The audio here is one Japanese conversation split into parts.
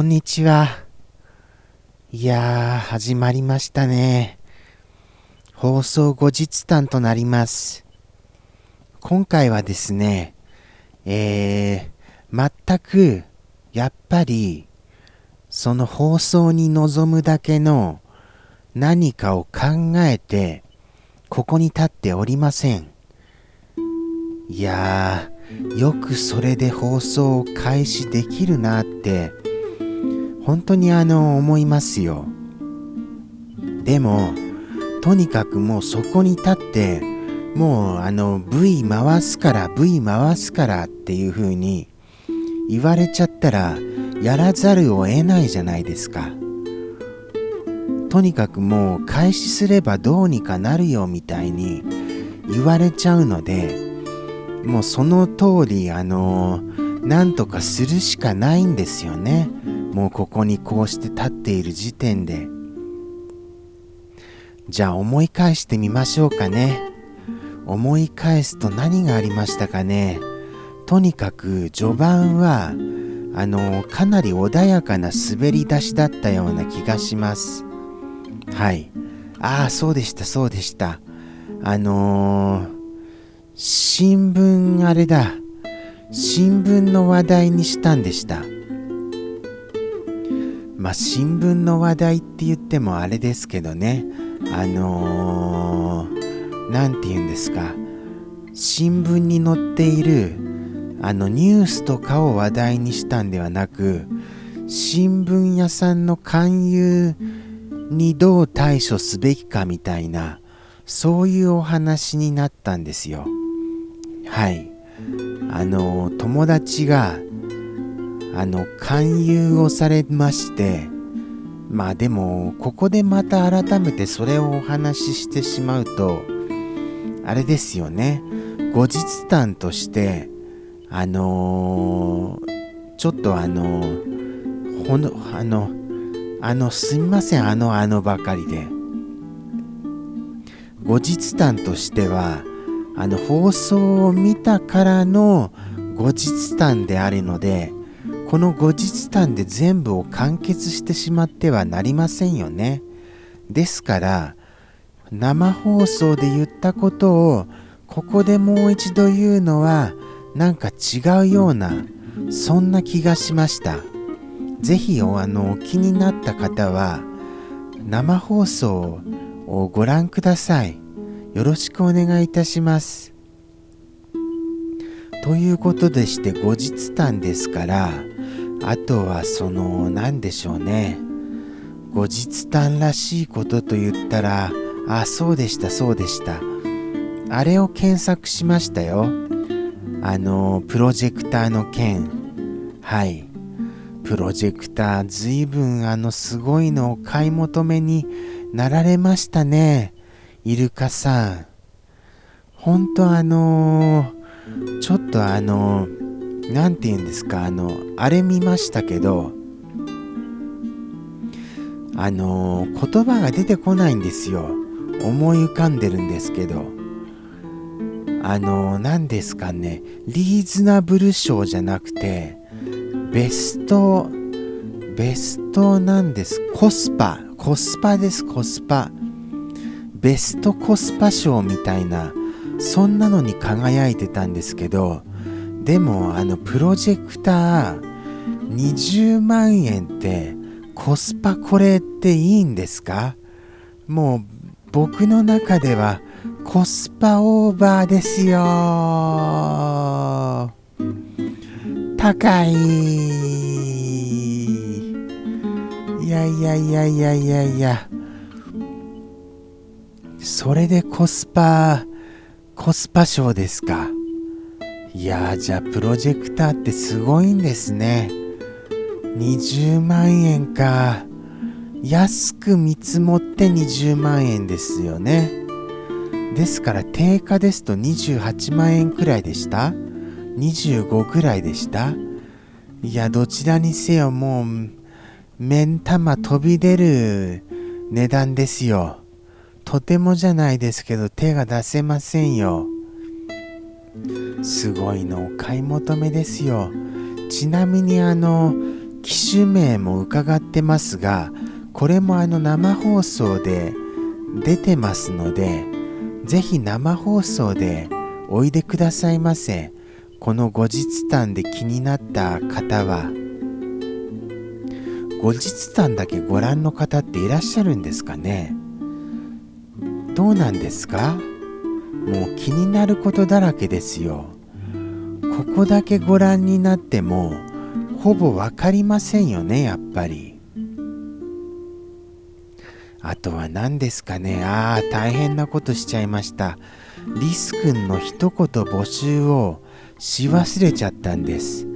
こんにちは。いやー、始まりましたね。放送後日談となります。今回はですね、えー、全く、やっぱり、その放送に臨むだけの何かを考えて、ここに立っておりません。いやー、よくそれで放送を開始できるなって、本当にあの、思いますよ。でも、とにかくもうそこに立って、もうあの、V 回すから、V 回すからっていう風に言われちゃったら、やらざるを得ないじゃないですか。とにかくもう開始すればどうにかなるよみたいに言われちゃうので、もうその通り、あのなんとかするしかないんですよね。もうここにこうして立っている時点で。じゃあ思い返してみましょうかね。思い返すと何がありましたかね。とにかく序盤は、あのかなり穏やかな滑り出しだったような気がします。はい。ああ、そうでした、そうでした。あのー、新聞あれだ。新聞の話題にしたんでした。まあ、新聞の話題って言ってもあれですけどね。あのー、て言うんですか。新聞に載っている、あのニュースとかを話題にしたんではなく、新聞屋さんの勧誘にどう対処すべきかみたいな、そういうお話になったんですよ。はい。あの、友達が、あの、勧誘をされまして、まあでも、ここでまた改めてそれをお話ししてしまうと、あれですよね。後日談として、あのーちょっとあのーほの、あの、あの、すみません、あの、あのばかりで。後日談としては、あの、放送を見たからの後日談であるので、この後日談で全部を完結してしまってはなりませんよね。ですから、生放送で言ったことを、ここでもう一度言うのは、なんか違うような、そんな気がしました。ぜひあのお気になった方は生放送をご覧ください。よろしくお願いいたします。ということでして後日談ですからあとはその何でしょうね。後日談らしいことと言ったらあそうでしたそうでした。あれを検索しましたよ。あのプロジェクターの件。はい。プロジェクターずいぶんあのすごいのを買い求めになられましたね。イルカさん。ほんとあのーちょっとあのーなんて言うんですか？あのあれ見ましたけどあの言葉が出てこないんですよ。思い浮かんでるんですけど。あの何ですかね？リーズナブル賞じゃなくてベストベストなんです。コスパ。コスパですコスパ。ベストコスパ賞みたいなそんなのに輝いてたんですけどでもあのプロジェクター20万円ってコスパこれっていいんですか？もう僕の中ではコスパオーバーですよ。高い。いやいやいやいやいや。いやそれでコスパコスパ賞ですか？いやーじゃあプロジェクターってすごいんですね。20万円か。安く見積もって20万円ですよね。ですから定価ですと28万円くらいでした。25くらいでした。いやどちらにせよもう目ん玉飛び出る値段ですよ。とてもじゃないですけど手が出せませんよ。すごいのお買い求めですよ。ちなみにあの機種名も伺ってますがこれもあの生放送で出てますのでぜひ生放送でおいでくださいませ。この後日談で気になった方は後日談だけご覧の方っていらっしゃるんですかね？どうなんですか？もう気になることだらけですよ。ここだけご覧になってもほぼ分かりませんよねやっぱり。あとは何ですかね。ああ大変なことしちゃいました。リス君の一言募集をし忘れちゃったんです。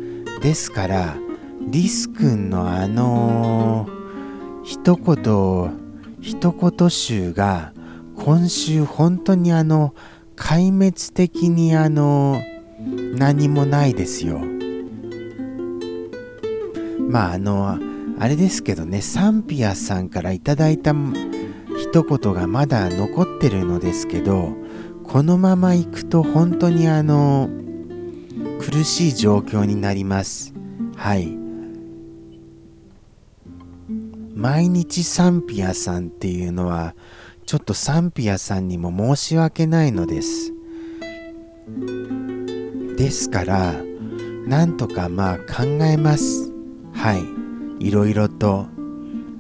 ですからリス君のあのー、一言一言集が今週本当にあの壊滅的にあの何もないですよ。まああのあれですけどねサンピアさんからいいた一言がまだ残ってるのですけどこのまま行くと本当にあの苦しい状況になります。はい。毎日サンピアさんっていうのはちょっとサンピアさんにも申し訳ないのです。ですからなんとかまあ考えます。はい。いろいろと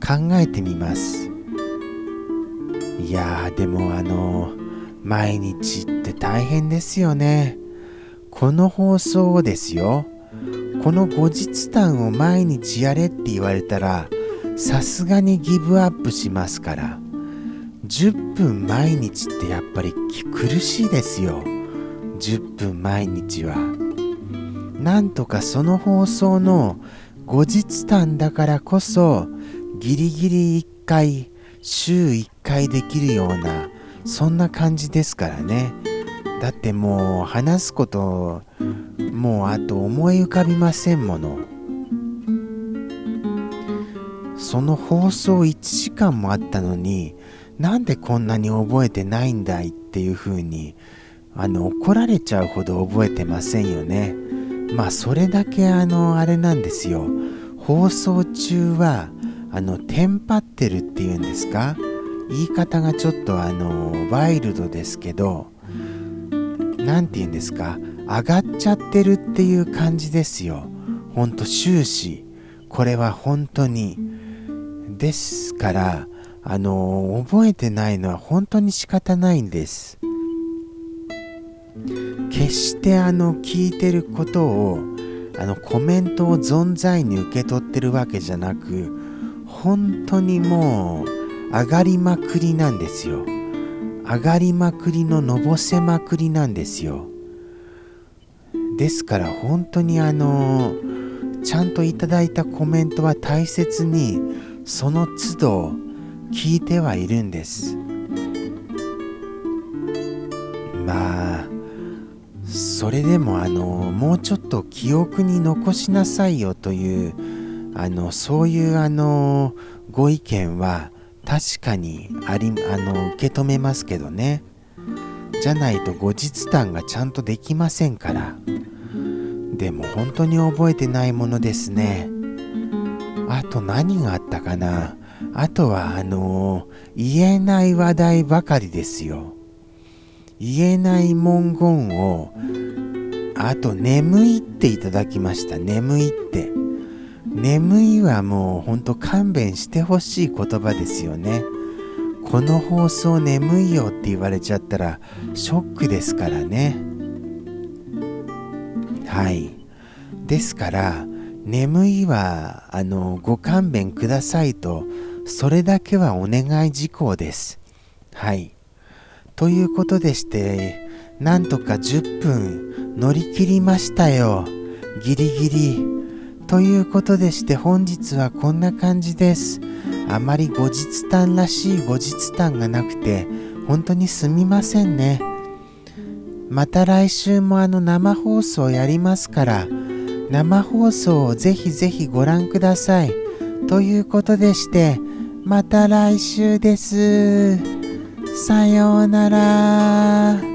考えてみます。いやーでもあの毎日って大変ですよね。この放送をですよ。この後日談を毎日やれって言われたらさすがにギブアップしますから10分毎日ってやっぱり苦しいですよ。10分毎日は。なんとかその放送の後日談だからこそギリギリ1回週1回できるようなそんな感じですからね。だってもう話すこともうあと思い浮かびませんもの。その放送1時間もあったのになんでこんなに覚えてないんだいっていう風にあの怒られちゃうほど覚えてませんよね。まあそれだけあのあれなんですよ。放送中はあのテンパってるっていうんですか？言い方がちょっとあのワイルドですけど何て言うんですか？上がっちゃってるっていう感じですよ。ほんと終始。これは本当にですからあの覚えてないのは本当に仕方ないんです。決してあの聞いてることをあのコメントを存在に受け取ってるわけじゃなく本当にもう上がりまくりなんですよ。上がりまくりののぼせまくりなんですよ。ですから本当にあのちゃんといただいたコメントは大切にその都度聞いてはいるんです。まあそれでもあのもうちょっと記憶に残しなさいよというあのそういうあのご意見は確かにありあの受け止めますけどね。じゃないと後日談がちゃんとできませんから。でも本当に覚えてないものですね。あと何があったかな？あとはあのー、言えない話題ばかりですよ。言えない文言を、あと眠いっていただきました。眠いって。眠いはもうほんと勘弁してほしい言葉ですよね。この放送眠いよって言われちゃったらショックですからね。はい。ですから、眠いは、あの、ご勘弁くださいとそれだけはお願い事項です。はい。ということでして、なんとか10分乗り切りましたよ。ギリギリ。ということでして本日はこんな感じです。あまり後日談らしい後日談がなくて、本当にすみませんね。また来週もあの生放送やりますから、生放送をぜひぜひご覧ください。ということでして、また来週です。さようなら。